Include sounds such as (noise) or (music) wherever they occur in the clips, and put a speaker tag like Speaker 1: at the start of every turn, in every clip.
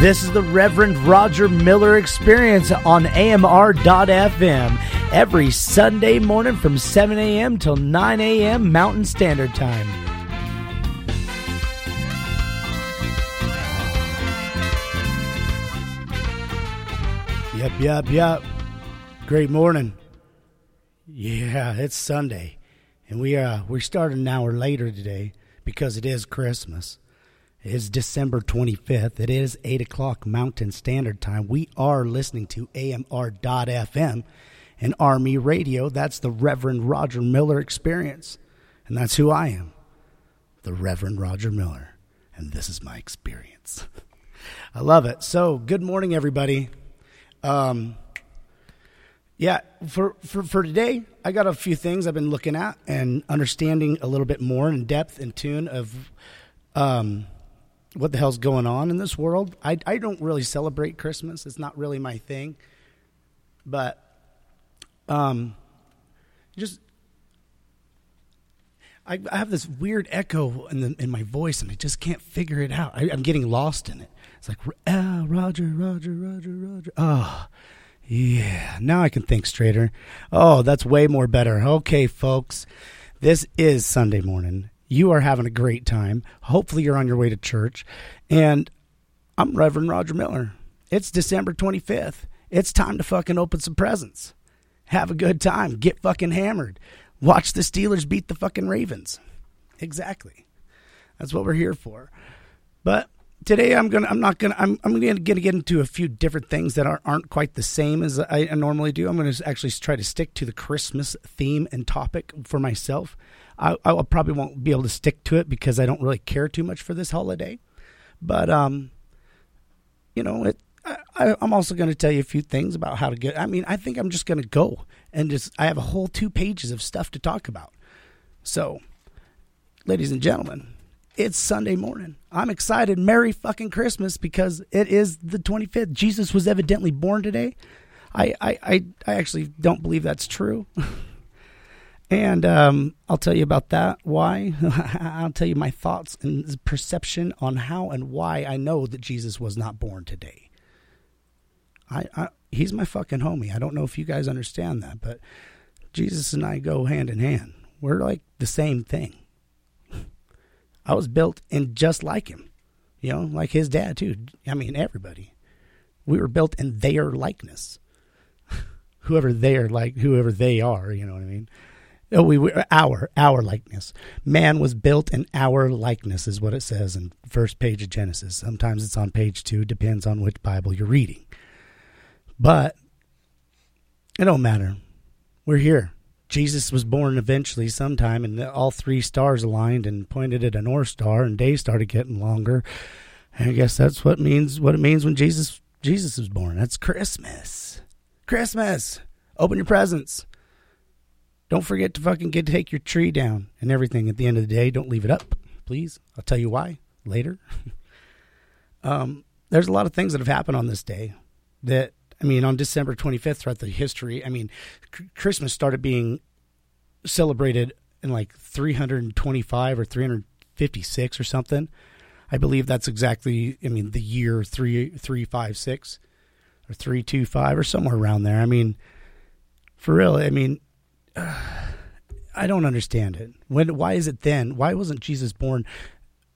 Speaker 1: This is the Reverend Roger Miller Experience on AMR.FM every Sunday morning from 7 a.m. till 9 a.m. Mountain Standard Time. Yep, yep, yep. Great morning. Yeah, it's Sunday, and we uh we started an hour later today because it is Christmas. It is December 25th. It is 8 o'clock Mountain Standard Time. We are listening to AMR.FM and Army Radio. That's the Reverend Roger Miller experience. And that's who I am, the Reverend Roger Miller. And this is my experience. (laughs) I love it. So, good morning, everybody. Um, yeah, for, for, for today, I got a few things I've been looking at and understanding a little bit more in depth and tune of um, what the hell's going on in this world. I, I don't really celebrate Christmas. It's not really my thing. But um, just I, I have this weird echo in the, in my voice, and I just can't figure it out. I, am getting lost in it. It's like ah, Roger, Roger, Roger, Roger. Oh, yeah. Now I can think straighter. Oh, that's way more better. Okay, folks, this is Sunday morning. You are having a great time. Hopefully, you're on your way to church. And I'm Reverend Roger Miller. It's December 25th. It's time to fucking open some presents. Have a good time. Get fucking hammered. Watch the Steelers beat the fucking Ravens. Exactly. That's what we're here for. But today I'm gonna I'm not gonna I'm I'm gonna, get into a few different things that aren't, aren't quite the same as I normally do. I'm gonna actually try to stick to the Christmas theme and topic for myself. I, I probably won't be able to stick to it because I don't really care too much for this holiday. But um, you know, it. I, I'm also going to tell you a few things about how to get. I mean, I think I'm just going to go and just. I have a whole two pages of stuff to talk about. So, ladies and gentlemen, it's Sunday morning. I'm excited. Merry fucking Christmas because it is the 25th. Jesus was evidently born today. I I I, I actually don't believe that's true. (laughs) And um, I'll tell you about that. Why? (laughs) I'll tell you my thoughts and perception on how and why I know that Jesus was not born today. I, I he's my fucking homie. I don't know if you guys understand that, but Jesus and I go hand in hand. We're like the same thing. I was built in just like him, you know, like his dad too. I mean, everybody. We were built in their likeness. (laughs) whoever they are like, whoever they are, you know what I mean. Oh, we were our our likeness. Man was built in our likeness, is what it says in first page of Genesis. Sometimes it's on page two, depends on which Bible you're reading. But it don't matter. We're here. Jesus was born eventually sometime, and all three stars aligned and pointed at a North Star, and days started getting longer. And I guess that's what means what it means when Jesus Jesus was born. That's Christmas. Christmas. Open your presents. Don't forget to fucking get take your tree down and everything at the end of the day. Don't leave it up, please. I'll tell you why later. (laughs) um, there's a lot of things that have happened on this day that I mean, on December 25th, throughout the history, I mean, Christmas started being celebrated in like 325 or 356 or something. I believe that's exactly, I mean, the year 3356 or 325 or somewhere around there. I mean, for real, I mean, (sighs) I don't understand it. When why is it then? Why wasn't Jesus born?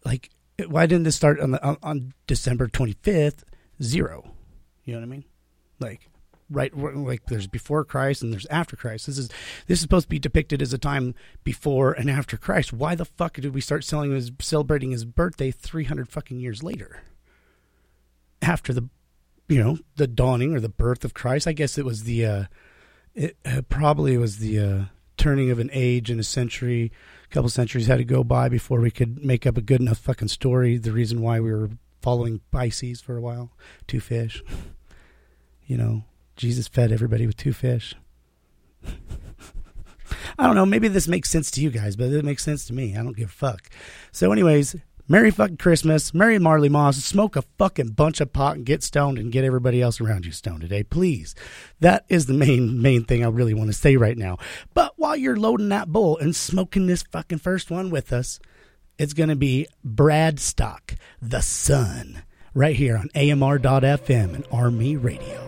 Speaker 1: Like why didn't this start on the, on, on December twenty fifth? Zero. You know what I mean? Like right like there's before Christ and there's after Christ. This is this is supposed to be depicted as a time before and after Christ. Why the fuck did we start selling his, celebrating his birthday 300 fucking years later? After the you know, the dawning or the birth of Christ. I guess it was the uh it uh, probably was the uh, turning of an age and a century, a couple centuries had to go by before we could make up a good enough fucking story. The reason why we were following Pisces for a while, two fish. You know, Jesus fed everybody with two fish. (laughs) I don't know. Maybe this makes sense to you guys, but it makes sense to me. I don't give a fuck. So, anyways, Merry fucking Christmas. Merry Marley Moss. Smoke a fucking bunch of pot and get stoned and get everybody else around you stoned today, please. That is the main, main thing I really want to say right now. But while you're loading that bowl and smoking this fucking first one with us, it's going to be Brad Stock, the son, right here on AMR.FM and Army Radio.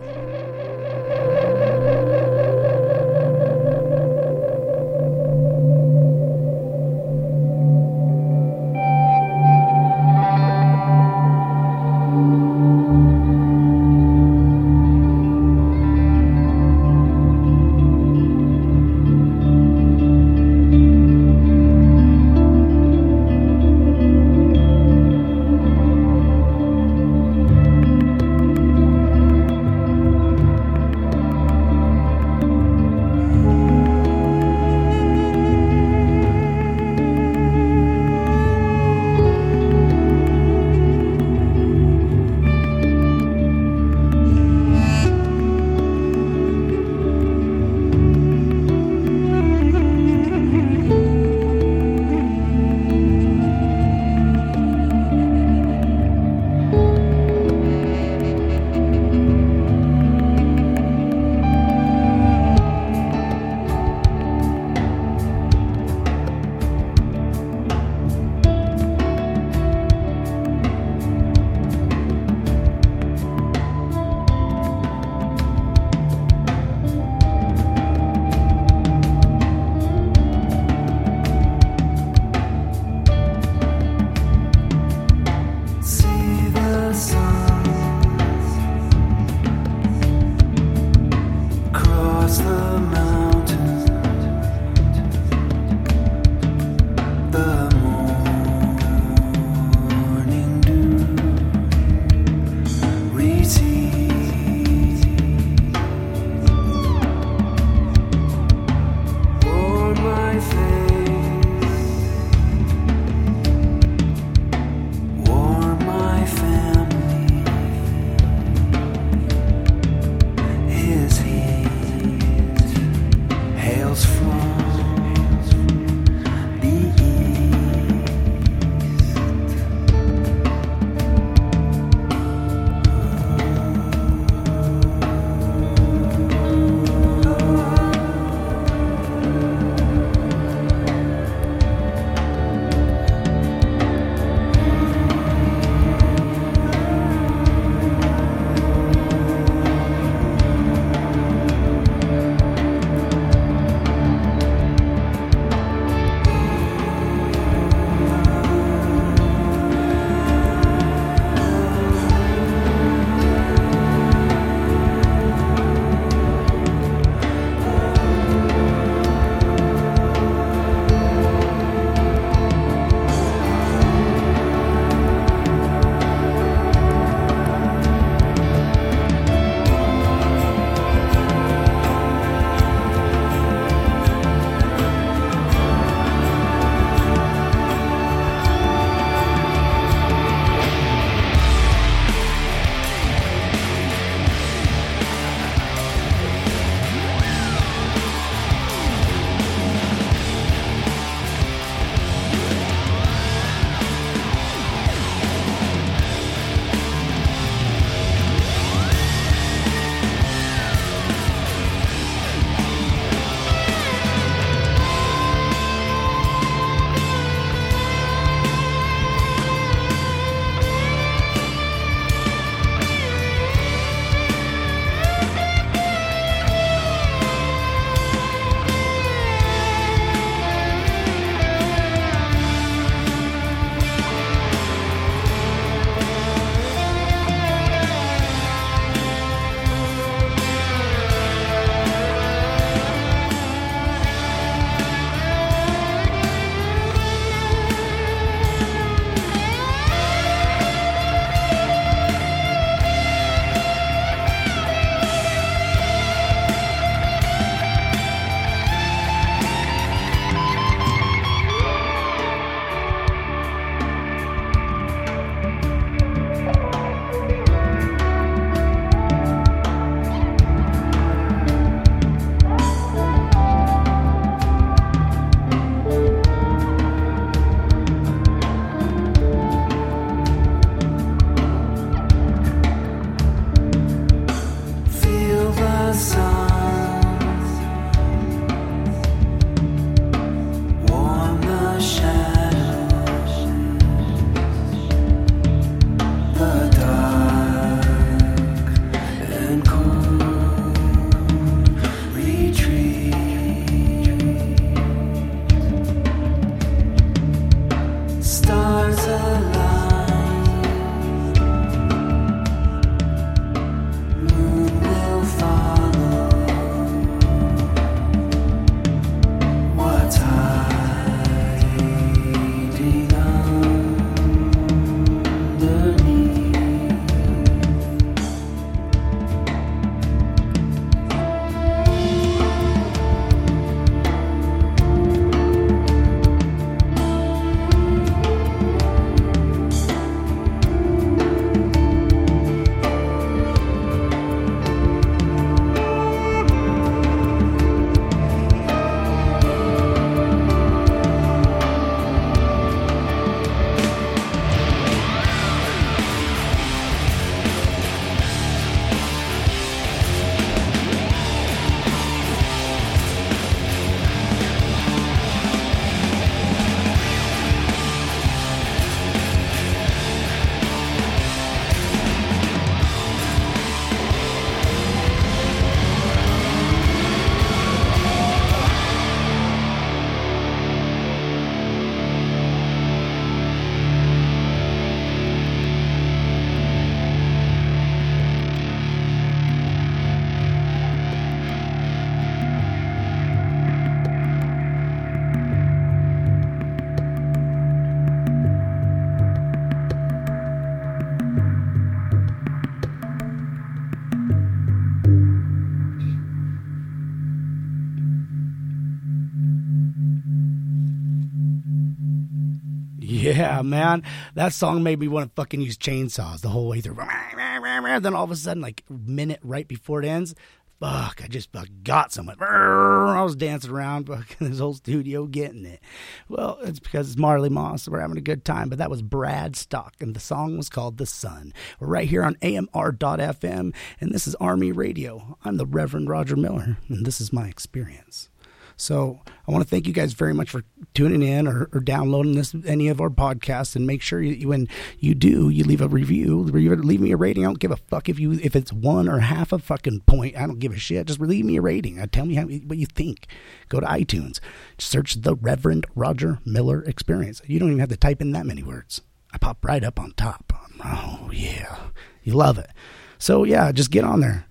Speaker 1: Yeah, man. That song made me want to fucking use chainsaws the whole way through. Then all of a sudden, like minute right before it ends, fuck, I just got someone. I was dancing around fucking this whole studio getting it. Well, it's because it's Marley Moss. We're having a good time, but that was Brad Stock, and the song was called The Sun. We're right here on AMR.FM, and this is Army Radio. I'm the Reverend Roger Miller, and this is my experience. So I want to thank you guys very much for tuning in or, or downloading this any of our podcasts, and make sure you, when you do, you leave a review, leave me a rating. I don't give a fuck if you if it's one or half a fucking point. I don't give a shit. Just leave me a rating. Uh, tell me how, what you think. Go to iTunes, search the Reverend Roger Miller Experience. You don't even have to type in that many words. I pop right up on top. Oh yeah, you love it. So yeah, just get on there.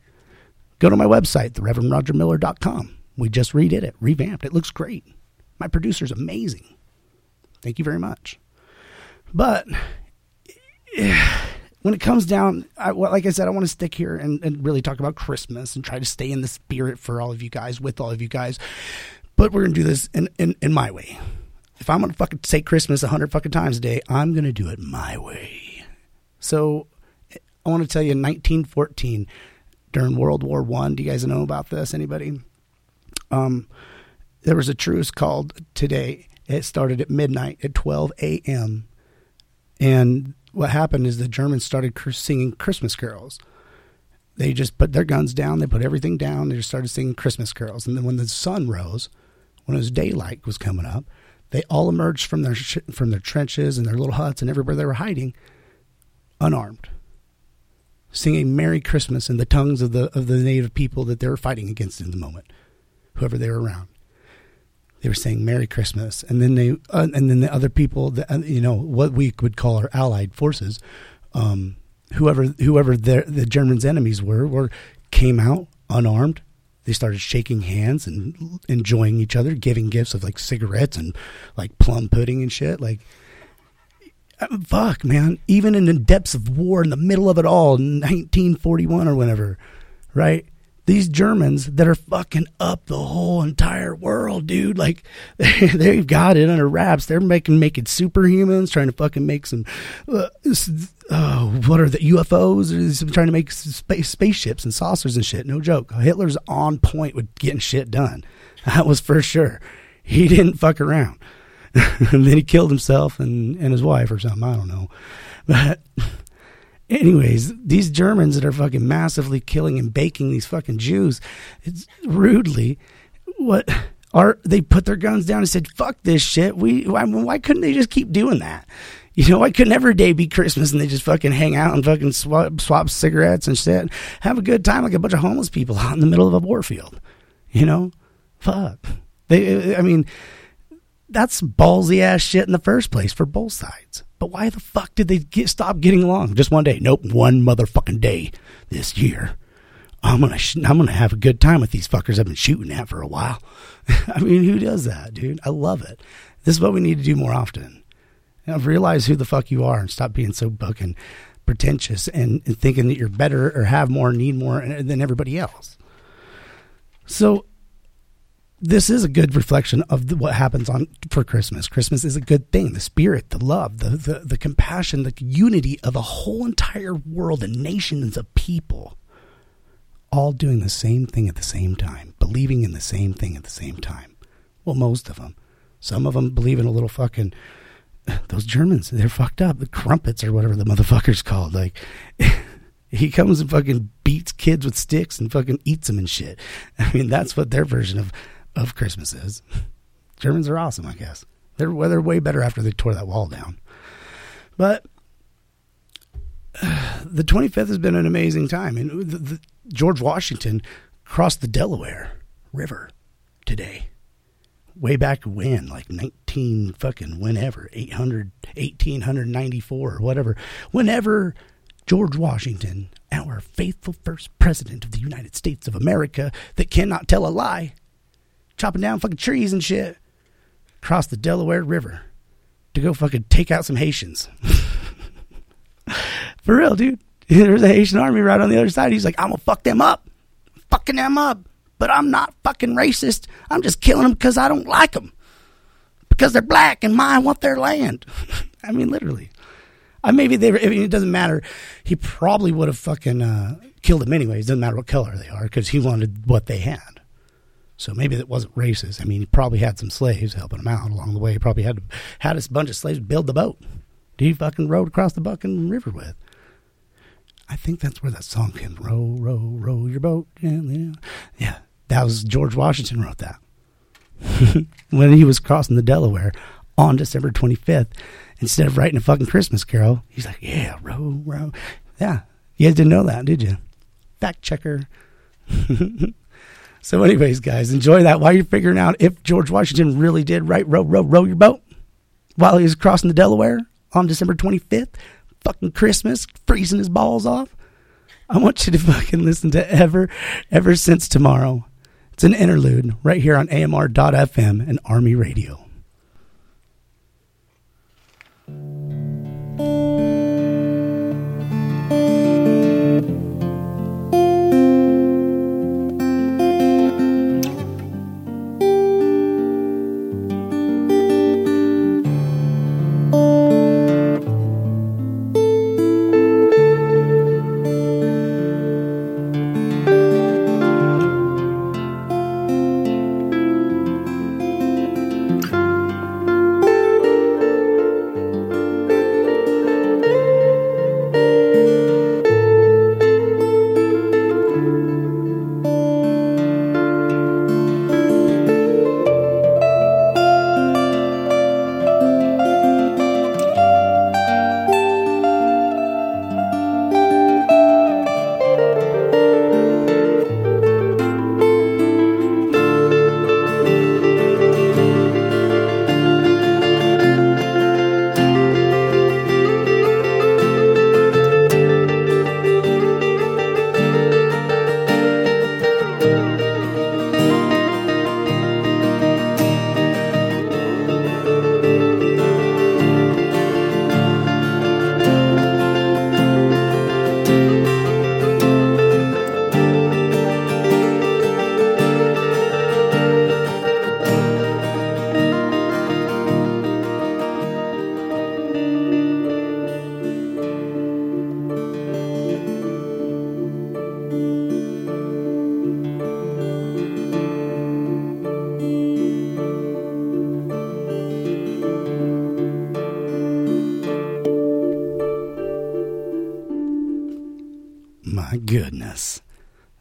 Speaker 1: Go to my website, thereverendrogermiller.com we just redid it, revamped. It looks great. My producer's amazing. Thank you very much. But (sighs) when it comes down, I, well, like I said, I want to stick here and, and really talk about Christmas and try to stay in the spirit for all of you guys, with all of you guys. But we're going to do this in, in, in my way. If I'm going to fucking say Christmas a hundred fucking times a day, I'm going to do it my way. So I want to tell you, in 1914, during World War One, do you guys know about this? Anybody? Um, there was a truce called today. It started at midnight at 12 a.m. And what happened is the Germans started singing Christmas carols. They just put their guns down, they put everything down, they just started singing Christmas carols. And then when the sun rose, when it was daylight was coming up, they all emerged from their from their trenches and their little huts and everywhere they were hiding, unarmed, singing "Merry Christmas" in the tongues of the of the native people that they were fighting against in the moment whoever they were around. They were saying Merry Christmas, and then they uh, and then the other people, that, uh, you know, what we would call our allied forces, um, whoever whoever the Germans' enemies were, were came out unarmed. They started shaking hands and enjoying each other, giving gifts of like cigarettes and like plum pudding and shit. Like, uh, fuck, man. Even in the depths of war, in the middle of it all, 1941 or whenever, right? These Germans that are fucking up the whole entire world, dude. Like (laughs) they, have got it under wraps. They're making making superhumans, trying to fucking make some. Uh, oh, what are the UFOs? Trying to make space spaceships and saucers and shit. No joke. Hitler's on point with getting shit done. (laughs) That was for sure. He didn't fuck around. (laughs) and then he killed himself and and his wife or something. I don't know, but anyways, these Germans that are fucking massively killing and baking these fucking Jews, it's rudely what are they put their guns down and said, "Fuck this shit." We why, why couldn't they just keep doing that? You know, why couldn't every day be Christmas and they just fucking hang out and fucking swap, swap cigarettes and shit, have a good time like a bunch of homeless people out in the middle of a war field? You know, fuck. They, I mean, that's ballsy ass shit in the first place for both sides. But why the fuck did they get, stop getting along just one day? Nope, one motherfucking day this year. I'm gonna sh- I'm gonna have a good time with these fuckers I've been shooting at for a while. (laughs) I mean, who does that, dude? I love it. This is what we need to do more often. You know, realize who the fuck you are and stop being so fucking pretentious and, and thinking that you're better or have more, need more than everybody else. So this is a good reflection of the, what happens on for Christmas. Christmas is a good thing. The spirit, the love, the, the, the compassion, the unity of a whole entire world and nations of people all doing the same thing at the same time, believing in the same thing at the same time. Well, most of them. Some of them believe in a little fucking (laughs) those Germans. They're fucked up. The crumpets or whatever the motherfucker's called. Like (laughs) he comes and fucking beats kids with sticks and fucking eats them and shit. (laughs) I mean, that's what their version of of Christmases. Germans are awesome, I guess. They're well, they're way better after they tore that wall down. But uh, (sighs) the 25th has been an amazing time, and the, the, George Washington crossed the Delaware River today. Way back when, like 19 fucking whenever, 800, 1894 or whatever. Whenever George Washington, our faithful first president of the United States of America that cannot tell a lie, chopping down fucking trees and shit across the Delaware River to go fucking take out some Haitians. (laughs) For real, dude. (laughs) There's a Haitian army right on the other side. He's like, I'm gonna fuck them up, fucking them up. But I'm not fucking racist. I'm just killing them because I don't like them. Because they're black and I want their land. (laughs) I mean, literally. I maybe they. I mean, it doesn't matter. He probably would have fucking uh, killed them anyways. Doesn't matter what color they are because he wanted what they had. So maybe that wasn't racist. I mean, he probably had some slaves helping him out along the way. He probably had had a bunch of slaves build the boat. He fucking rowed across the fucking river with. I think that's where that song came. Row, row, row your boat. Yeah, yeah. That was George Washington wrote that (laughs) when he was crossing the Delaware on December 25th. Instead of writing a fucking Christmas carol, he's like, "Yeah, row, row." Yeah, you guys didn't know that, did you? Fact checker. (laughs) so, anyways, guys, enjoy that while you're figuring out if George Washington really did write "row, row, row your boat" while he was crossing the Delaware on December 25th fucking Christmas, freezing his balls off. I want you to (laughs) fucking listen to Ever, Ever Since Tomorrow. It's an interlude right here on AMR.FM and Army Radio.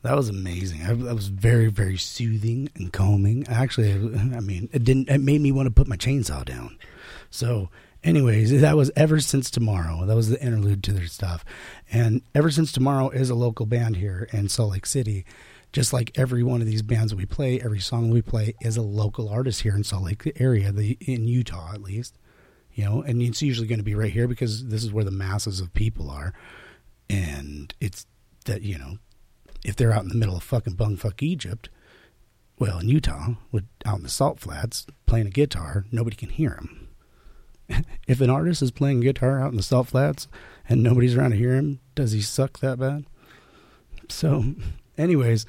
Speaker 1: That was amazing. I, that was very, very soothing and calming. Actually, I mean, it didn't. It made me want to put my chainsaw down. So, anyways, that was ever since tomorrow. That was the interlude to their stuff, and ever since tomorrow is a local band here in Salt Lake City. Just like every one of these bands that we play, every song we play is a local artist here in Salt Lake area, the in Utah at least. You know, and it's usually going to be right here because this is where the masses of people are, and it's that you know if they're out in the middle of fucking bungfuck Egypt, well, in Utah, with out in the salt flats playing a guitar, nobody can hear him. (laughs) if an artist is playing guitar out in the salt flats and nobody's around to hear him, does he suck that bad? So, (laughs) anyways,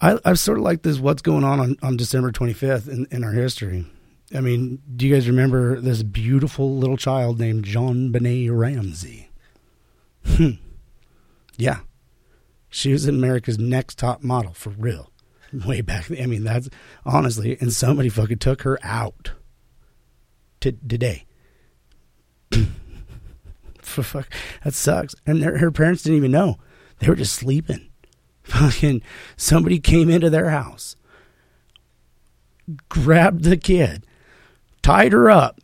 Speaker 1: I, I sort of like this. What's going on on, on December 25th in, in our history? I mean, do you guys remember this beautiful little child named JonBenét Ramsey? (laughs) Hmm. yeah, she was America's next top model for real. Way back. I mean, that's honestly, and somebody fucking took her out to today. (laughs) For fuck, that sucks. And her, her parents didn't even know. They were just sleeping. (laughs) Fucking somebody came into their house, grabbed the kid, tied her up,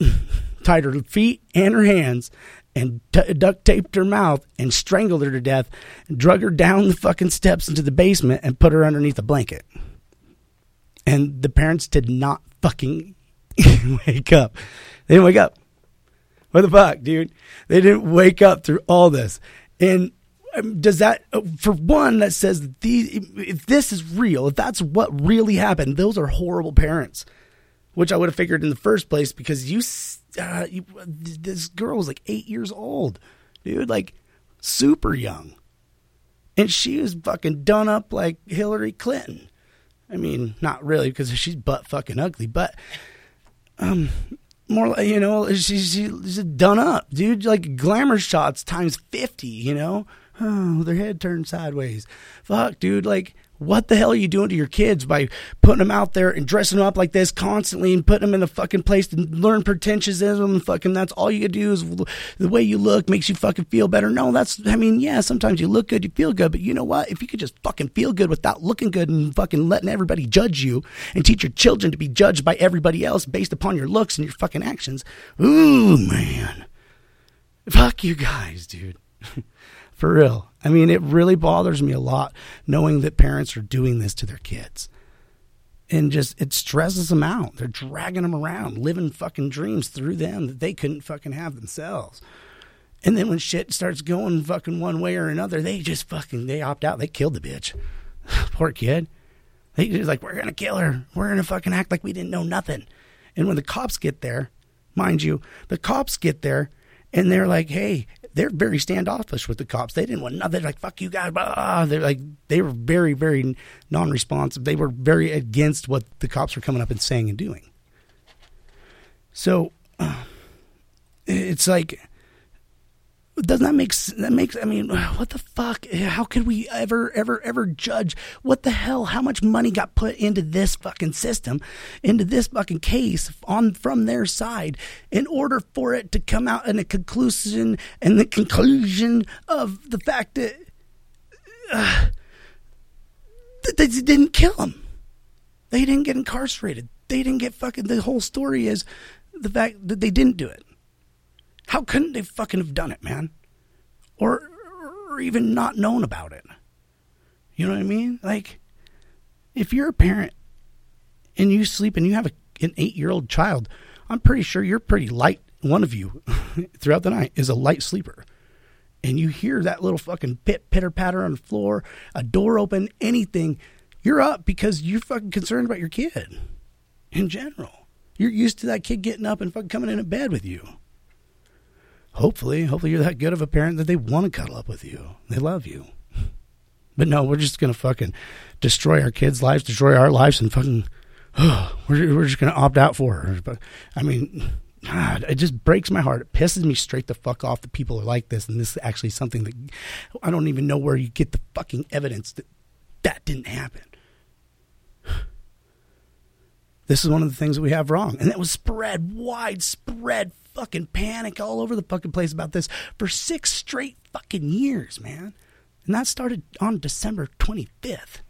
Speaker 1: (laughs) tied her feet and her hands, and t- duct taped her mouth and strangled her to death, and drug her down the fucking steps into the basement and put her underneath a blanket. And the parents did not fucking (laughs) wake up. They didn't wake up. What the fuck, dude? They didn't wake up through all this. And um, does that, uh, for one, that says that these, if this is real, if that's what really happened, those are horrible parents, which I would have figured in the first place because you uh, you, this girl was like eight years old, dude, like super young. And she was fucking done up like Hillary Clinton. I mean, not really because she's butt fucking ugly, but um, more like you know she's, she's done up dude like glamour shots times 50 you know (sighs) oh their head turned sideways fuck dude like what the hell are you doing to your kids by putting them out there and dressing them up like this constantly and putting them in a fucking place to learn pretentiousism and fucking that's all you do is the way you look makes you fucking feel better. No, that's I mean, yeah, sometimes you look good, you feel good, but you know what? If you could just fucking feel good without looking good and fucking letting everybody judge you and teach your children to be judged by everybody else based upon your looks and your fucking actions, ooh man. Fuck you guys, dude. (laughs) For real. I mean, it really bothers me a lot knowing that parents are doing this to their kids. And just, it stresses them out. They're dragging them around, living fucking dreams through them that they couldn't fucking have themselves. And then when shit starts going fucking one way or another, they just fucking, they opt out. They killed the bitch. (sighs) Poor kid. They just like, we're going to kill her. We're going to fucking act like we didn't know nothing. And when the cops get there, mind you, the cops get there and they're like, hey, they're very standoffish with the cops. They didn't want nothing. They're like, fuck you guys. Blah. They're like, they were very, very non responsive. They were very against what the cops were coming up and saying and doing. So (sighs) it's like, doesn't that make that makes I mean (sighs) what the fuck? How could we ever ever ever judge what the hell how much money got put into this fucking system into this fucking case on from their side in order for it to come out in a conclusion and the conclusion of the fact that, uh, that they didn't kill him they didn't get incarcerated. They didn't get fucking the whole story is the fact that they didn't do it how couldn't they fucking have done it, man? Or, or even not known about it? You know what I mean? Like, if you're a parent and you sleep and you have a, an eight year old child, I'm pretty sure you're pretty light. One of you (laughs) throughout the night is a light sleeper. And you hear that little fucking pit pitter patter on the floor, a door open, anything, you're up because you're fucking concerned about your kid in general. You're used to that kid getting up and fucking coming in bed with you hopefully, hopefully you're that good of a parent that they want to cuddle up with you. They love you. But no, we're just gonna fucking destroy our kids' lives, destroy our lives, and fucking oh, (sighs) we're we're just gonna opt out for her. But I mean, (sighs) God, it just breaks my heart. It pisses me straight the fuck off that people are like this, and this is actually something that I don't even know where you get the fucking evidence that that didn't happen. (sighs) This is one of the things that we have wrong, and that was spread widespread fucking panic all over the fucking place about this for six straight fucking years, man. And that started on December 25th.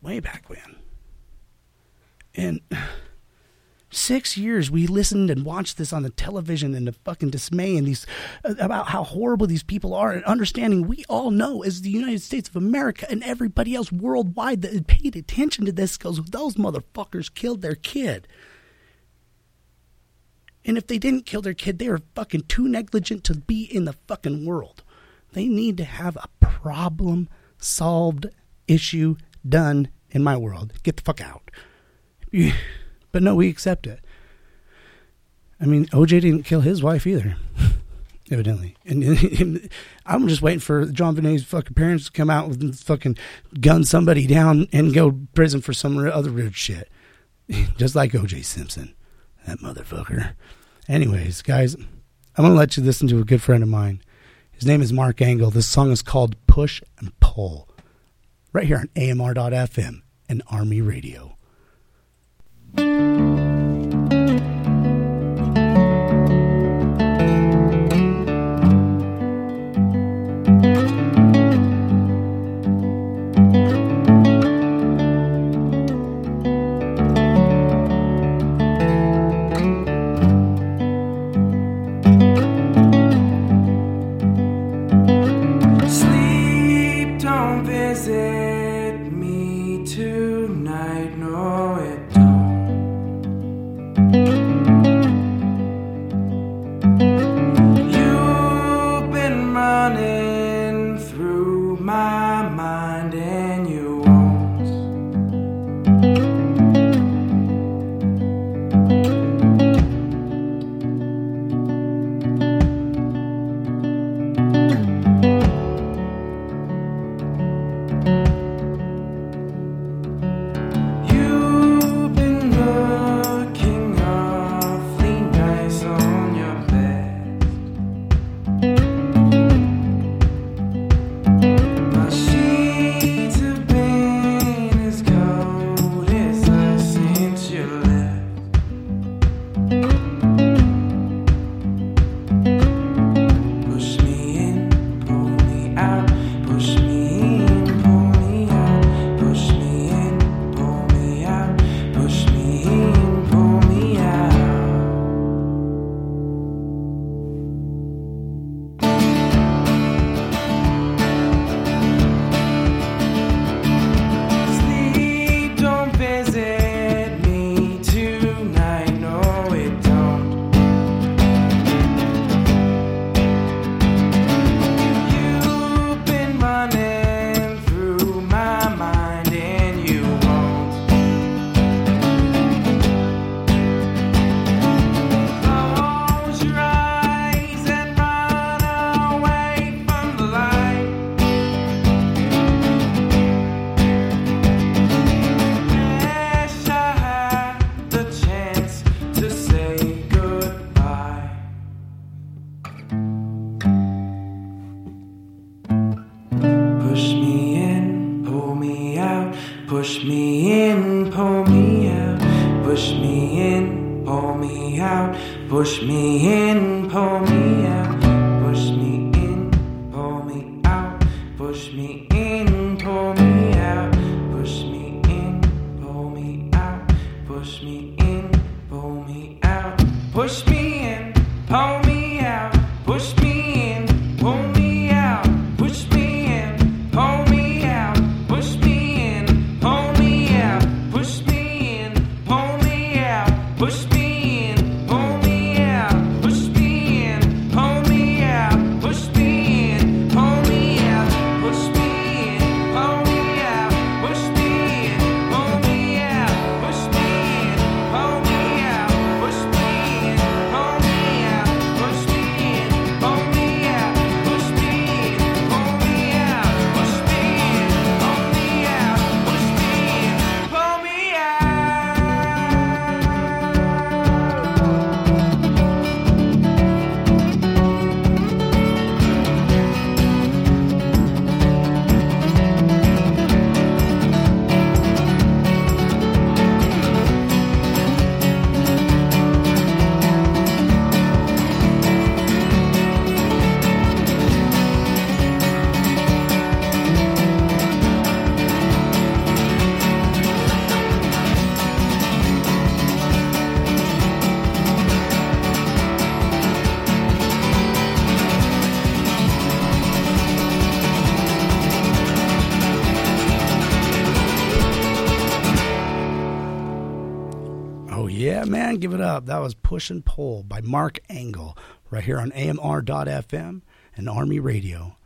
Speaker 1: Way back when. And six years we listened and watched this on the television and the fucking dismay and these uh, about how horrible these people are and understanding we all know as the United States of America and everybody else worldwide that paid attention to this goes those motherfuckers killed their kid. And if they didn't kill their kid, they are fucking too negligent to be in the fucking world. They need to have a problem solved issue done in my world. Get the fuck out. (sighs) But no, we accept it. I mean, OJ didn't kill his wife either, (laughs) evidently. And, and, (laughs) I'm just waiting for JonBenét's fucking parents to come out and fucking gun somebody down and go prison for some other weird shit. (laughs) Just like OJ Simpson. That motherfucker. Anyways, guys, I'm going to let you listen to a good friend of mine. His name is Mark Engel. This song is called Push and Pull. Right here on AMR.FM and Army Radio. Up. That was Push and Pull by Mark Engel right here on AMR.FM and Army Radio.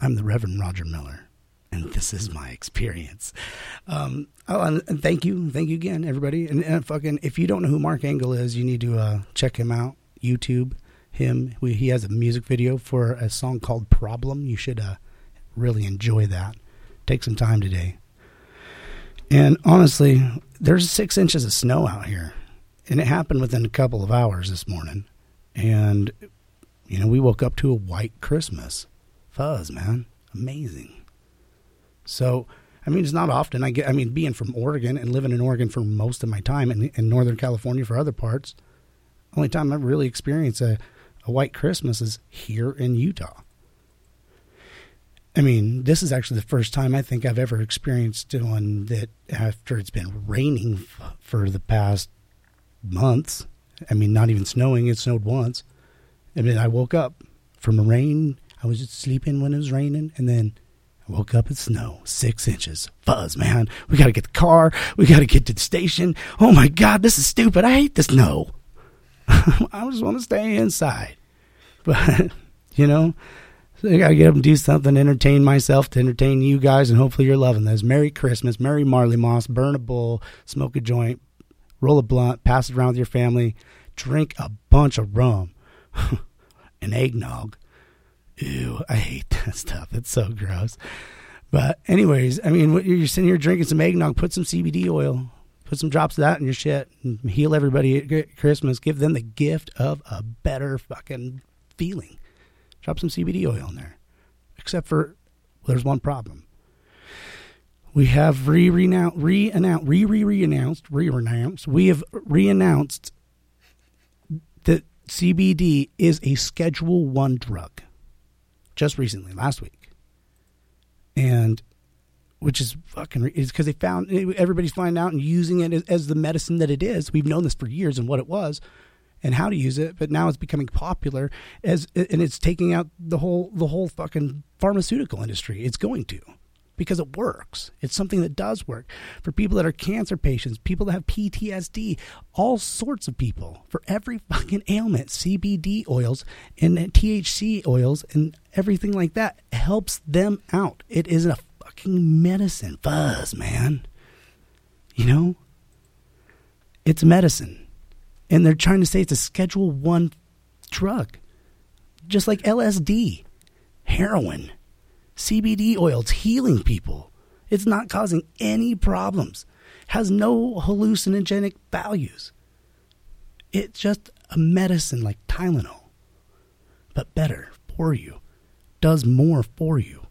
Speaker 1: I'm the Reverend Roger Miller, and this is my experience. Um, oh, and, thank you, thank you again, everybody. And, and fucking, if you don't know who Mark Engel is, you need to uh, check him out. YouTube him. We, he has a music video for a song called "Problem." You should uh, really enjoy that. Take some time today. And honestly, there's six inches of snow out here. And it happened within a couple of hours this morning. And, you know, we woke up to a white Christmas. Fuzz, man. Amazing. So, I mean, it's not often I get, I mean, being from Oregon and living in Oregon for most of my time and in Northern California for other parts, only time I've really experienced a, a white Christmas is here in Utah. I mean, this is actually the first time I think I've ever experienced one that after it's been raining f- for the past months. I mean, not even snowing. It snowed once. I mean, I woke up from rain. I was just sleeping when it was raining, and then I woke up in snow, six inches. Fuzz, man. We got to get the car. We got to get to the station. Oh my God, this is stupid. I hate the snow. (laughs) I just want to stay inside. But, (laughs) you know, so I got to get up and do something, entertain myself, to entertain you guys, and hopefully you're loving this. Merry Christmas, Merry Marley Moss, burn a bowl, smoke a joint, roll a blunt, pass it around with your family, drink a bunch of rum, (laughs) and eggnog. Ew, I hate (laughs) that stuff. It's so gross. But anyways, I mean, you're sitting here drinking some eggnog, put some CBD oil, put some drops of that in your shit, and heal everybody at Christmas. Give them the gift of a better fucking feeling. Drop some CBD oil in there. Except for there's one problem. We have re re-announced, re re re-announced, re-announced. We have re-announced that CBD is a Schedule One drug. Just recently, last week, and which is fucking is because they found everybody's finding out and using it as, as the medicine that it is. We've known this for years and what it was and how to use it, but now it's becoming popular as and it's taking out the whole the whole fucking pharmaceutical industry. It's going to because it works. It's something that does work for people that are cancer patients, people that have PTSD, all sorts of people. For every fucking ailment, CBD oils and THC oils and everything like that helps them out. It is a fucking medicine. Fuzz, man. You know? It's medicine and they're trying to say it's a schedule 1 drug just like LSD, heroin, CBD oil. It's healing people. It's not causing any problems. Has no hallucinogenic values. It's just a medicine like Tylenol, but better for you. Does more for you.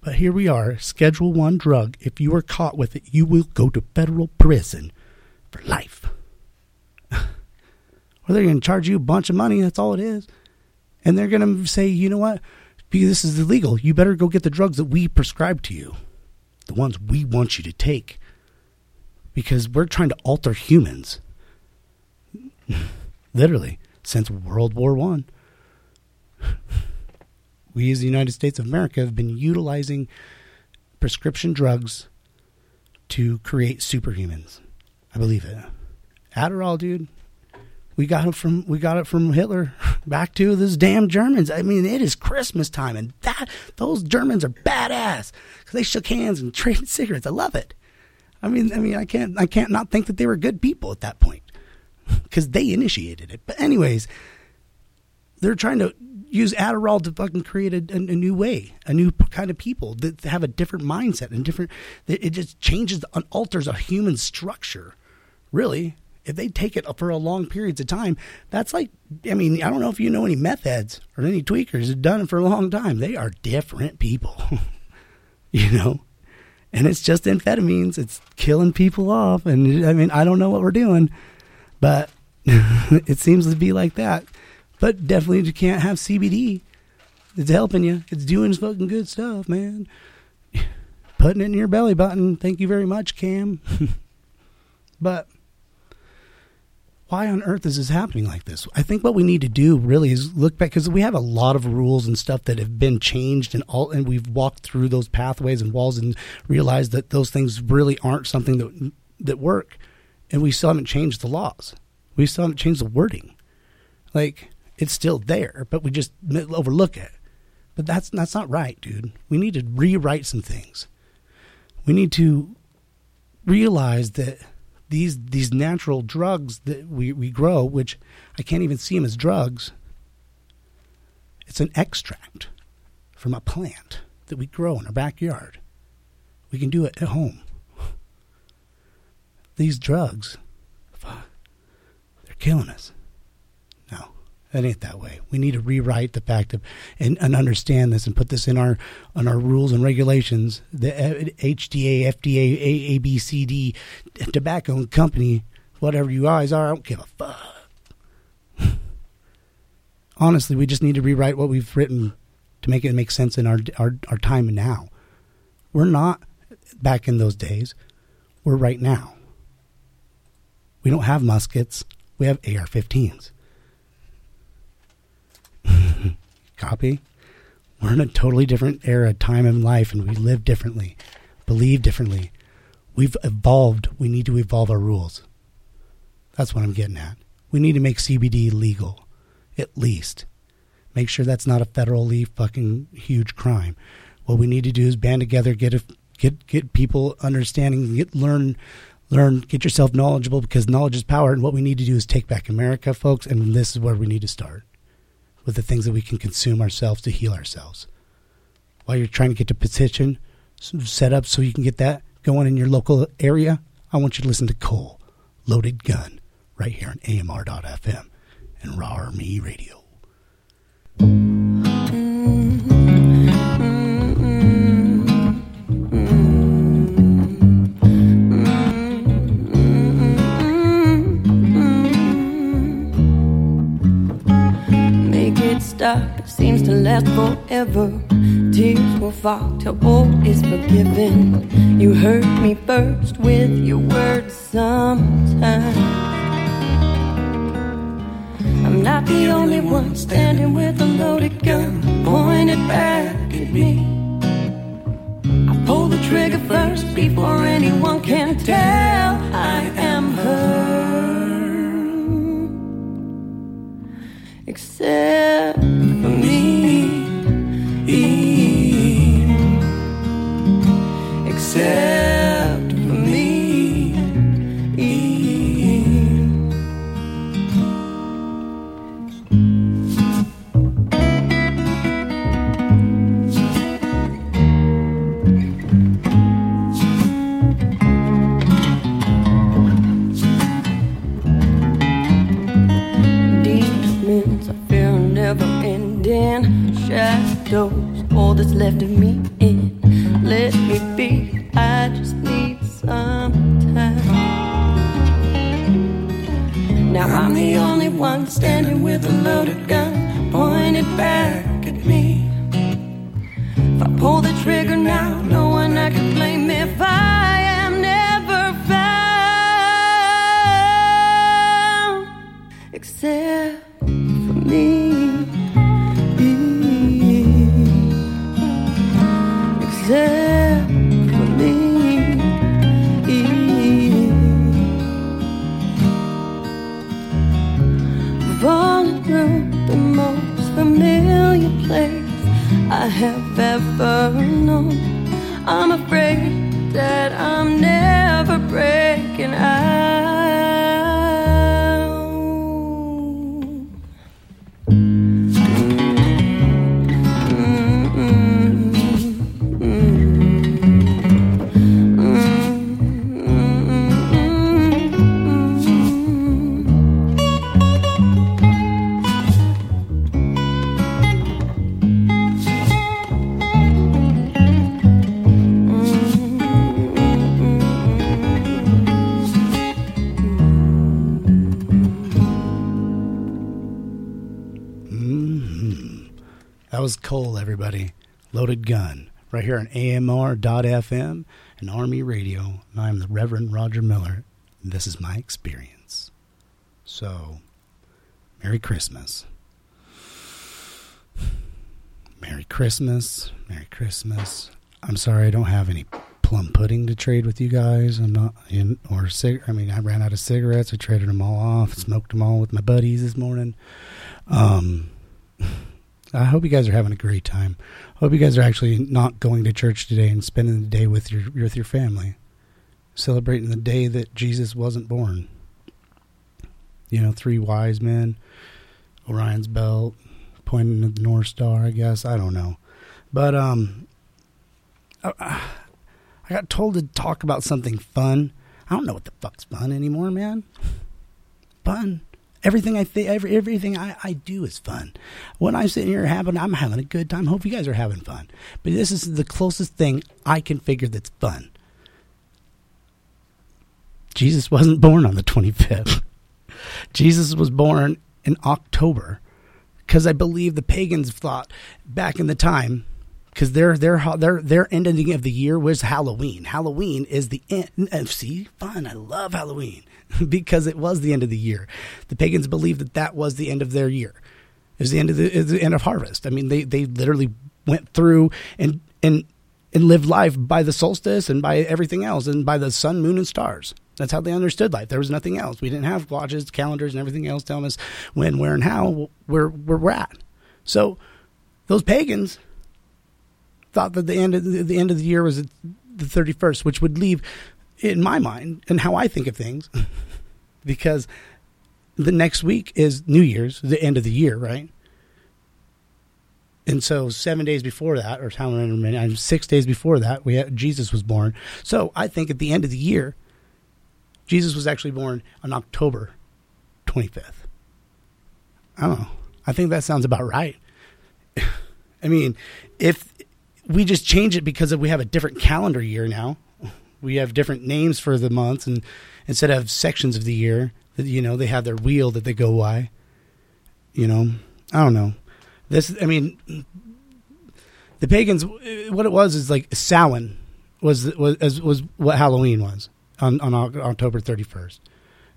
Speaker 1: But here we are, Schedule 1 drug. If you are caught with it, you will go to federal prison for life. (laughs) or they're going to charge you a bunch of money. That's all it is. And they're going to say, you know what? Because this is illegal, you better go get the drugs that we prescribe to you, the ones we want you to take, because we're trying to alter humans. (laughs) Literally, since World War One, (laughs) we as the United States of America have been utilizing prescription drugs to create superhumans. I believe it. Adderall, dude. We got it from we got it from Hitler (laughs) back to those damn Germans. I mean, it is Christmas time, and that those Germans are badass because they shook hands and (laughs) traded cigarettes. I love it. I mean, I mean, I can't I can't not think that they were good people at that point (laughs) because they initiated it. But anyways, they're trying to use Adderall to fucking create a, a, a new way, a new kind of people that have a different mindset and different. It just changes and alters a human structure. Really, if they take it for a long periods of time, that's like, I mean, I don't know if you know any meth heads or any tweakers who've done it for a long time. They are different people, (laughs) you know? And it's just amphetamines. It's killing people off. And I mean, I don't know what we're doing, but (laughs) it seems to be like that. But definitely you can't have CBD. It's helping you. It's doing fucking good stuff, man. (sighs) Putting it in your belly button. Thank you very much, Cam. (laughs) but why on earth is this happening like this? I think what we need to do really is look back because we have a lot of rules and stuff that have been changed and all, and we've walked through those pathways and walls and realized that those things really aren't something that that work, and we still haven't changed the laws. We still haven't changed the wording. Like it's still there, but we just overlook it. But that's that's not right, dude. We need to rewrite some things. We need to realize that these these natural drugs that we, we grow, which I can't even see them as drugs. It's an extract from a plant that we grow in our backyard. We can do it at home. These drugs, fuck, they're killing us. That ain't that way. We need to rewrite the fact of and, and understand this and put this in our on our rules and regulations. The uh, HDA, FDA, A, A B C D, tobacco company, whatever you guys are, I don't give a fuck. (laughs) Honestly, we just need to rewrite what we've written to make it make sense in our our, our time now. We're not back in those days. We're right now. We don't have muskets. We have AR-15s. (laughs) Copy? We're in a totally different era, time in life, and we live differently, believe differently. We've evolved. We need to evolve our rules. That's what I'm getting at. We need to make CBD legal, at least. Make sure that's not a federally fucking huge crime. What we need to do is band together, get a, get get people understanding, get learn learn, get yourself knowledgeable because knowledge is power. And what we need to do is take back America, folks. And this is where we need to start with the things that we can consume ourselves to heal ourselves. While you're trying to get the petition set up so you can get that going in your local area, I want you to listen to Cole, Loaded Gun, right here on AMR.FM and Raw Army Radio.
Speaker 2: Stop seems to last forever. Tears will fall till all is forgiven. You hurt me first with your words sometimes. I'm not the only one standing with a loaded gun pointed back at me. I pull the trigger first before anyone can tell I am hurt. Except shadows. All that's left of me in. Let me be. I just need some time. Now I'm the only one standing with a loaded gun pointed back have
Speaker 1: Loaded Gun. Right here on AMR.FM and Army Radio. And I'm the Reverend Roger Miller. This is my experience. So, Merry Christmas. Merry Christmas. Merry Christmas. I'm sorry I don't have any plum pudding to trade with you guys. I'm not in, or cig- I mean, I ran out of cigarettes. I traded them all off, smoked them all with my buddies this morning. Um, (laughs) I hope you guys are having a great time. I hope you guys are actually not going to church today and spending the day with your with your family, celebrating the day that Jesus wasn't born. You know, three wise men, Orion's belt, pointing at the North Star. I guess I don't know, but um, I, I got told to talk about something fun. I don't know what the fuck's fun anymore, man. Fun. Everything I think, every, everything I, I do is fun. When I'm sitting here having, I'm having a good time. Hope you guys are having fun. But this is the closest thing I can figure that's fun. Jesus wasn't born on the 25th. (laughs) Jesus was born in October because I believe the pagans thought back in the time because their their their their ending of the year was Halloween. Halloween is the end. See, fun. I love Halloween (laughs) because it was the end of the year. The pagans believed that that was the end of their year. It was the end of the, the end of harvest. I mean, they they literally went through and and and lived life by the solstice and by everything else and by the sun, moon, and stars. That's how they understood life. There was nothing else. We didn't have watches, calendars, and everything else telling us when, where, and how we're, where we're at. So those pagans thought that the end of the, the end of the year was the 31st, which would leave, in my mind, and how I think of things, (laughs) because the next week is New Year's, the end of the year, right? And so seven days before that, or six days before that, we had, Jesus was born. So I think at the end of the year, Jesus was actually born on October 25th. I don't know. I think that sounds about right. (laughs) I mean, if we just change it because we have a different calendar year now, we have different names for the months, and instead of sections of the year, you know they have their wheel that they go by. You know, I don't know. This, I mean, the pagans. What it was is like Samhain was was was what Halloween was on on October thirty first,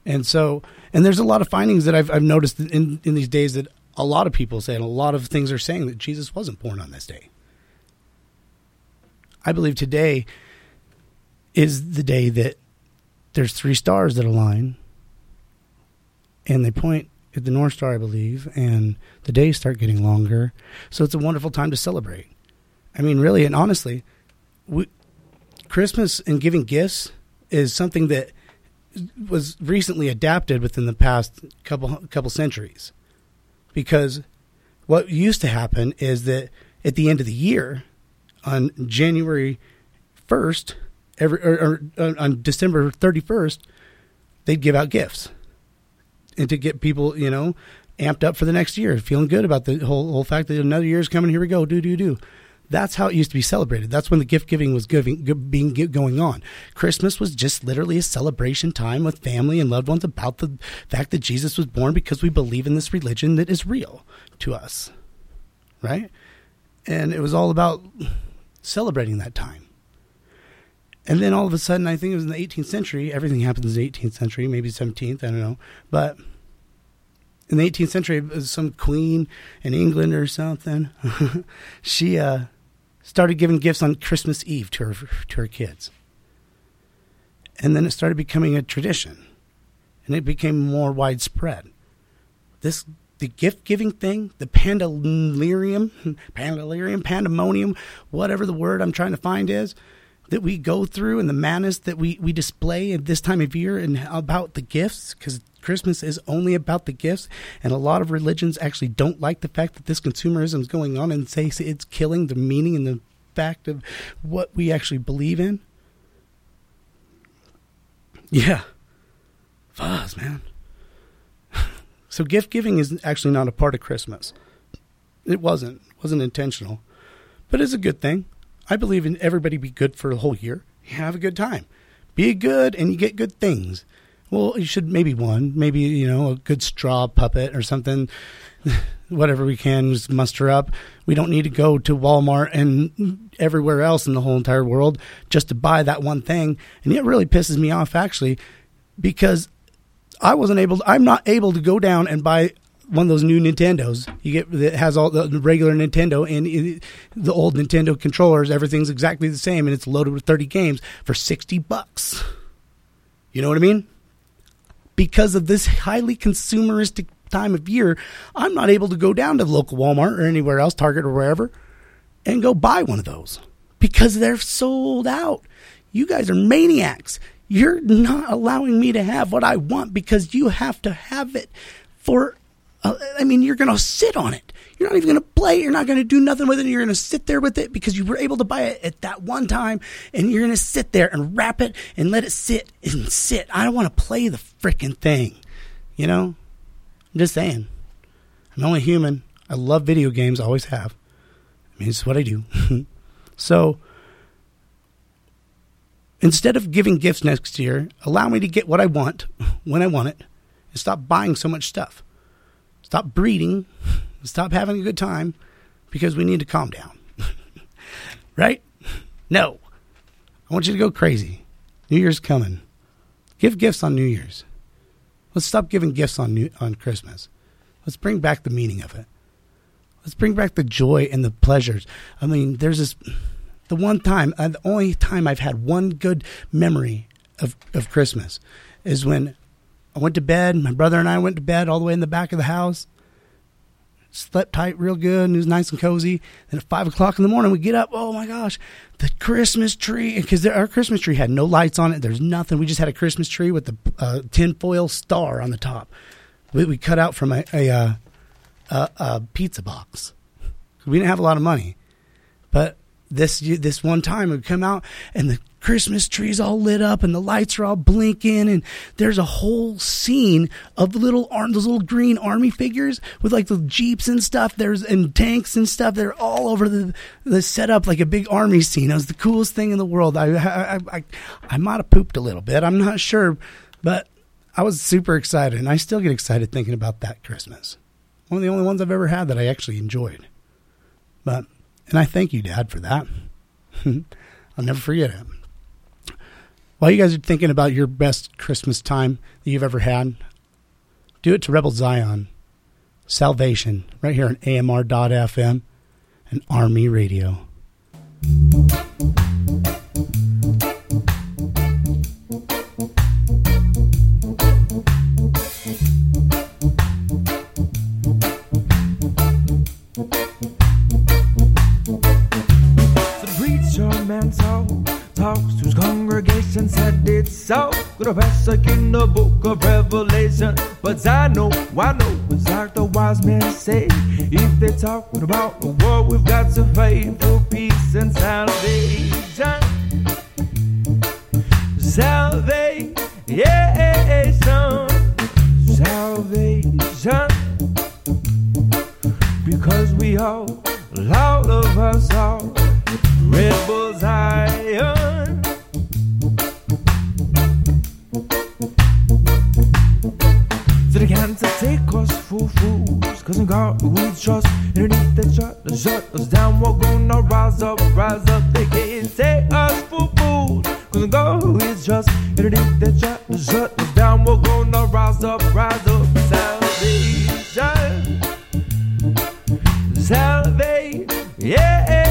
Speaker 1: and so and there's a lot of findings that I've I've noticed in in these days that a lot of people say and a lot of things are saying that Jesus wasn't born on this day. I believe today is the day that there's three stars that align and they point at the North Star, I believe, and the days start getting longer. So it's a wonderful time to celebrate. I mean, really and honestly, we, Christmas and giving gifts is something that was recently adapted within the past couple couple centuries. Because what used to happen is that at the end of the year, on January first, every or, or uh, on December thirty first, they'd give out gifts, and to get people, you know, amped up for the next year, feeling good about the whole whole fact that another year is coming. Here we go, do do do. That's how it used to be celebrated. That's when the gift giving was giving, being going on. Christmas was just literally a celebration time with family and loved ones about the fact that Jesus was born because we believe in this religion that is real to us, right? And it was all about celebrating that time. And then all of a sudden, I think it was in the 18th century. Everything happens in the 18th century, maybe 17th. I don't know, but in the 18th century, it was some queen in England or something. (laughs) she uh, started giving gifts on Christmas Eve to her to her kids, and then it started becoming a tradition, and it became more widespread. This the gift giving thing, the pandalirium, (laughs) pandalirium, pandemonium, whatever the word I'm trying to find is, that we go through and the madness that we, we display at this time of year and about the gifts, because Christmas is only about the gifts, and a lot of religions actually don't like the fact that this consumerism is going on and say it's killing the meaning and the fact of what we actually believe in. Yeah. Fuzz, man. So gift giving is actually not a part of Christmas. It wasn't. It wasn't intentional. But it's a good thing. I believe in everybody be good for a whole year. Have a good time. Be good and you get good things. Well, you should maybe one, maybe, you know, a good straw puppet or something. (laughs) Whatever we can just muster up. We don't need to go to Walmart and everywhere else in the whole entire world just to buy that one thing. And it really pisses me off actually because I wasn't able. To, I'm not able to go down and buy one of those new Nintendos. You get that has all the regular Nintendo and it, the old Nintendo controllers. Everything's exactly the same, and it's loaded with 30 games for 60 bucks. You know what I mean? Because of this highly consumeristic time of year, I'm not able to go down to the local Walmart or anywhere else, Target or wherever, and go buy one of those because they're sold out. You guys are maniacs you're not allowing me to have what I want because you have to have it for. Uh, I mean, you're going to sit on it. You're not even going to play. You're not going to do nothing with it. You're going to sit there with it because you were able to buy it at that one time, and you're going to sit there and wrap it and let it sit and sit. I don't want to play the freaking thing. You know, I'm just saying. I'm only human. I love video games. I always have. I mean, it's what I do. (laughs) so Instead of giving gifts next year, allow me to get what I want (laughs) when I want it and stop buying so much stuff. Stop breeding, stop having a good time because we need to calm down. (laughs) right? No. I want you to go crazy. New Year's coming. Give gifts on New Year's. Let's stop giving gifts on New, on Christmas. Let's bring back the meaning of it. Let's bring back the joy and the pleasures. I mean, there's this the one time, uh, the only time I've had one good memory of, of Christmas is when I went to bed. My brother and I went to bed all the way in the back of the house. Slept tight, real good, and it was nice and cozy. Then at five o'clock in the morning, we get up. Oh my gosh, the Christmas tree! Because our Christmas tree had no lights on it. There's nothing. We just had a Christmas tree with the uh, tinfoil star on the top. We, we cut out from a, a, uh, a, a pizza box. We didn't have a lot of money, but this this one time it would come out and the Christmas trees all lit up and the lights are all blinking and there's a whole scene of little arm those little green army figures with like the jeeps and stuff. There's and tanks and stuff. They're all over the the setup like a big army scene. It was the coolest thing in the world. I I I, I might have pooped a little bit. I'm not sure but I was super excited and I still get excited thinking about that Christmas. One of the only ones I've ever had that I actually enjoyed. But and I thank you, Dad, for that. (laughs) I'll never forget it. While you guys are thinking about your best Christmas time that you've ever had, do it to Rebel Zion, Salvation, right here on AMR.FM and Army Radio.
Speaker 3: It's so good a passage in the book of Revelation. But I know, I know, it's like the wise men say. If they're talking about the war, we've got to fight for peace and salvation. Salvation, salvation. Because we all all of us are rebel Zion. So fools, cause in God we trust. Underneath the shut, the shut us down, we're gonna rise up, rise up. They can't take us for fools, cause in God we trust. Underneath the shut, the shut us down, we're gonna rise up, rise up. Salvation, salvation, salvation.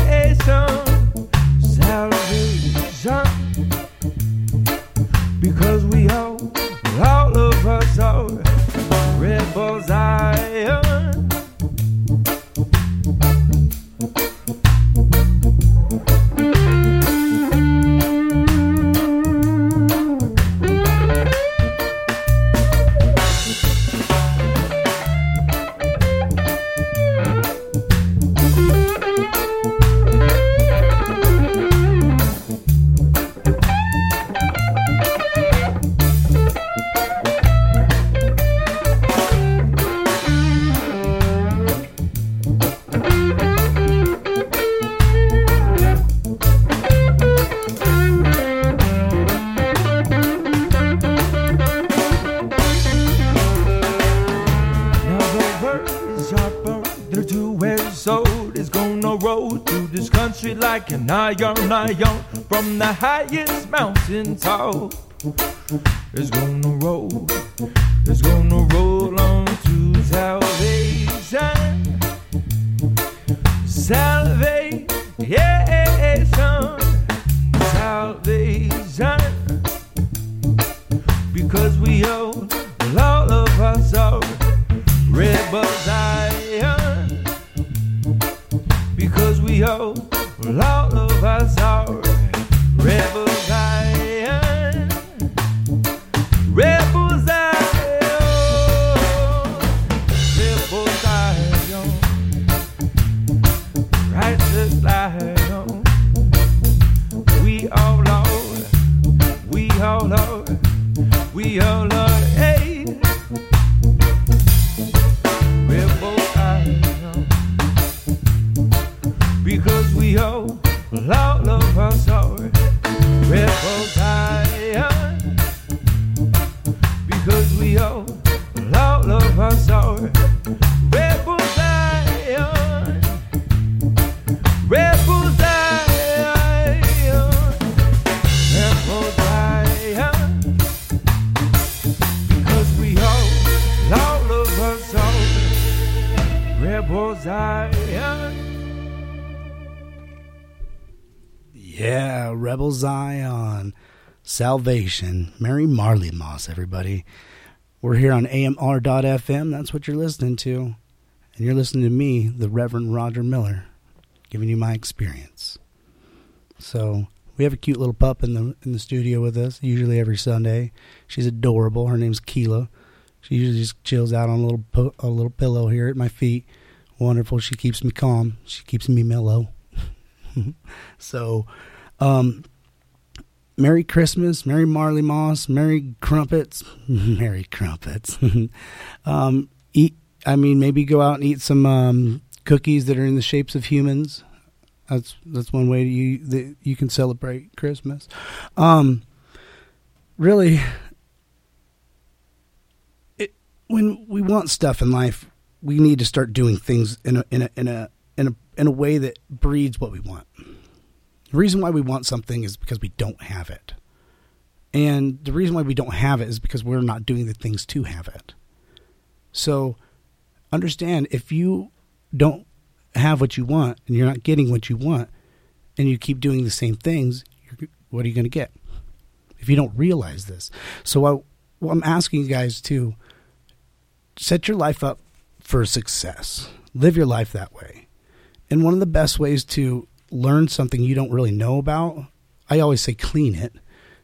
Speaker 3: Highest mountain top. It's gonna Salvation,
Speaker 1: Mary Marley Moss, everybody. We're here on AMR.FM. That's what you're listening to. And you're listening to me, the Reverend Roger Miller, giving you my experience. So we have a cute little pup in the in the studio with us, usually every Sunday. She's adorable. Her name's Keela. She usually just chills out on a little pu- a little pillow here at my feet. Wonderful. She keeps me calm. She keeps me mellow. (laughs) so, um, Merry Christmas, Merry Marley Moss, Merry Crumpets, (laughs) Merry Crumpets. (laughs) um, eat. I mean, maybe go out and eat some um, cookies that are in the shapes of humans. That's that's one way you that you can celebrate Christmas. Um, really, it, when we want stuff in life, we need to start doing things in a in a in a in a in a way that breeds what we want. The reason why we want something is because we don't have it. And the reason why we don't have it is because we're not doing the things to have it. So understand if you don't have what you want and you're not getting what you want and you keep doing the same things, what are you going to get? If you don't realize this. So I, well, I'm asking you guys to set your life up for success. Live your life that way. And one of the best ways to learn something you don't really know about, I always say clean it.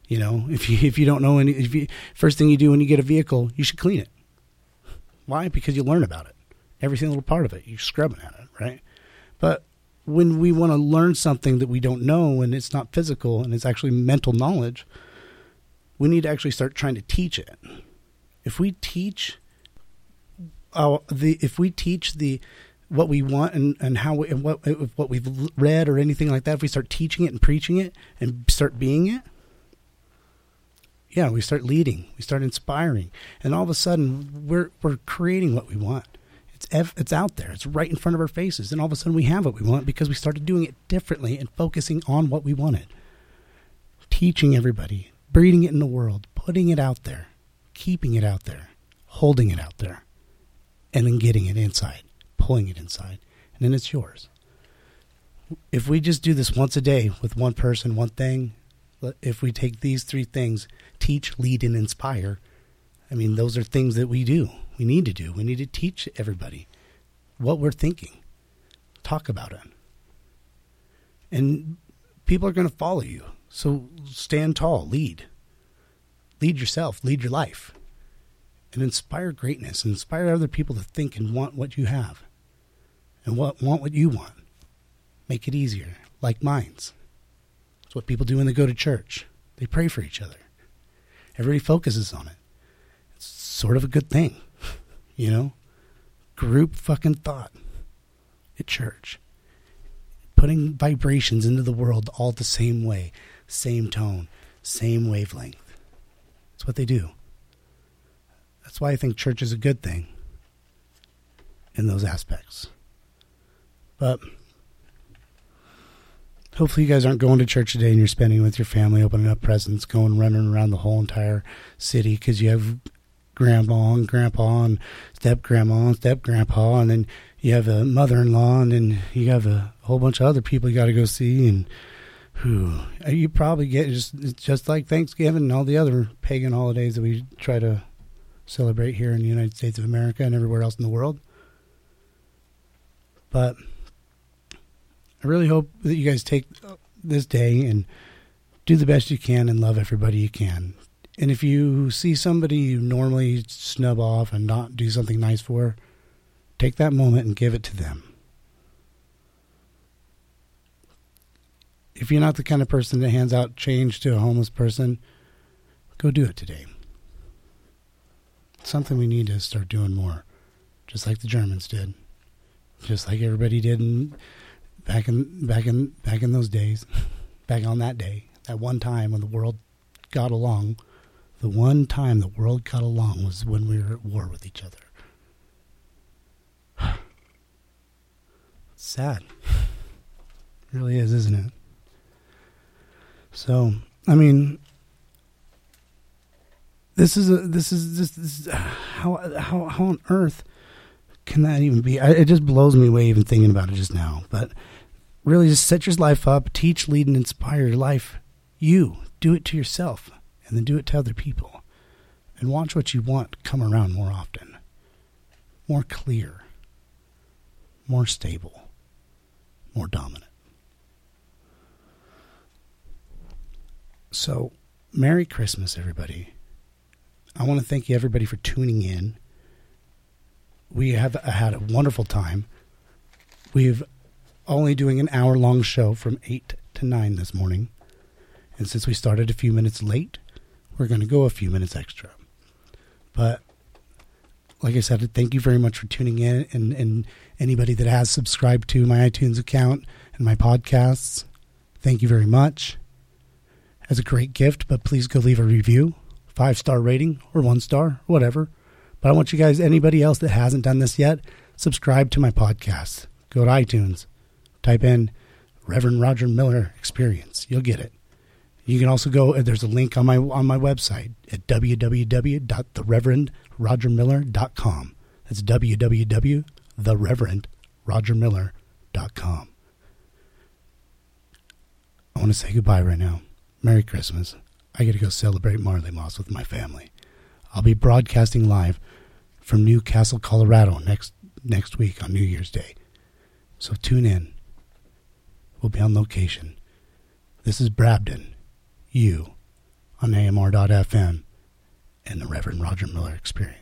Speaker 1: You know, (laughs) if you if you don't know any, if you first thing you do when you get a vehicle, you should clean it. Why? Because you learn about it. Every single little part of it, you're scrubbing at it, right? But when we want to learn something that we don't know and it's not physical and it's actually mental knowledge, we need to actually start trying to teach it. If we teach our the if we teach the what we want and, and how we, and what what we've read or anything like that, if we start teaching it and preaching it and start being it, yeah, we start leading, we start inspiring, and all of a sudden we're we're creating what we want. It's ev- it's out there, it's right in front of our faces, and all of a sudden we have what we want because we started doing it differently and focusing on what we wanted, teaching everybody, breeding it in the world, putting it out there, keeping it out there, holding it out there, and then getting it inside, pulling it inside, and then it's yours. If we just do this once a day with one person, one thing, if we take these three things teach, lead, and inspire I mean, those are things that we do. We need to do. We need to teach everybody what we're thinking, talk about it. And people are going to follow you. So stand tall, lead. Lead yourself, lead your life, and inspire greatness, inspire other people to think and want what you have and what, want what you want. Make it easier, like minds. It's what people do when they go to church. They pray for each other. Everybody focuses on it. It's sort of a good thing, (laughs) you know? Group fucking thought at church. Putting vibrations into the world all the same way, same tone, same wavelength. That's what they do. That's why I think church is a good thing in those aspects. But hopefully you guys aren't going to church today and you're spending with your family, opening up presents, going running around the whole entire city because you have grandma and grandpa and step grandma and step grandpa, and then you have a mother in law, and then you have a whole bunch of other people you got to go see, and you probably get just just like Thanksgiving and all the other pagan holidays that we try to celebrate here in the United States of America and everywhere else in the world. But I really hope that you guys take this day and do the best you can and love everybody you can. And if you see somebody you normally snub off and not do something nice for, take that moment and give it to them. If you're not the kind of person that hands out change to a homeless person, go do it today. It's something we need to start doing more, just like the Germans did, just like everybody did in, back in back in back in those days, back on that day, that one time when the world got along. The one time the world got along was when we were at war with each other. (sighs) Sad. It really is, isn't it? So, I mean, this is a this is this, this is, (sighs) how how how on earth can that even be? I, it just blows me away even thinking about it just now. But really, just set your life up, teach, lead, and inspire your life. You do it to yourself, and then do it to other people, and watch what you want come around more often, more clear, more stable, more dominant. So, Merry Christmas, everybody. I want to thank you, everybody, for tuning in. We have had a wonderful time. We've only doing an hour long show from 8 to 9 this morning. And since we started a few minutes late, we're going to go a few minutes extra. But like I said, thank you very much for tuning in and, and anybody that has subscribed to my iTunes account and my podcasts. Thank you very much as a great gift, but please go leave a review, five star rating or one star, whatever. But I want you guys, anybody else that hasn't done this yet, subscribe to my podcast. Go to iTunes, type in Reverend Roger Miller Experience. You'll get it. You can also go. Uh, there's a link on my on my website at www.thereverendrogermiller.com. That's www.thereverendrogermiller.com. I want to say goodbye right now. Merry Christmas. I get to go celebrate Marley Moss with my family. I'll be broadcasting live from Newcastle, Colorado next next week on New Year's Day. So tune in. We'll be on location. This is Brandon, you on AMR.FM and the Reverend Roger Miller Experience.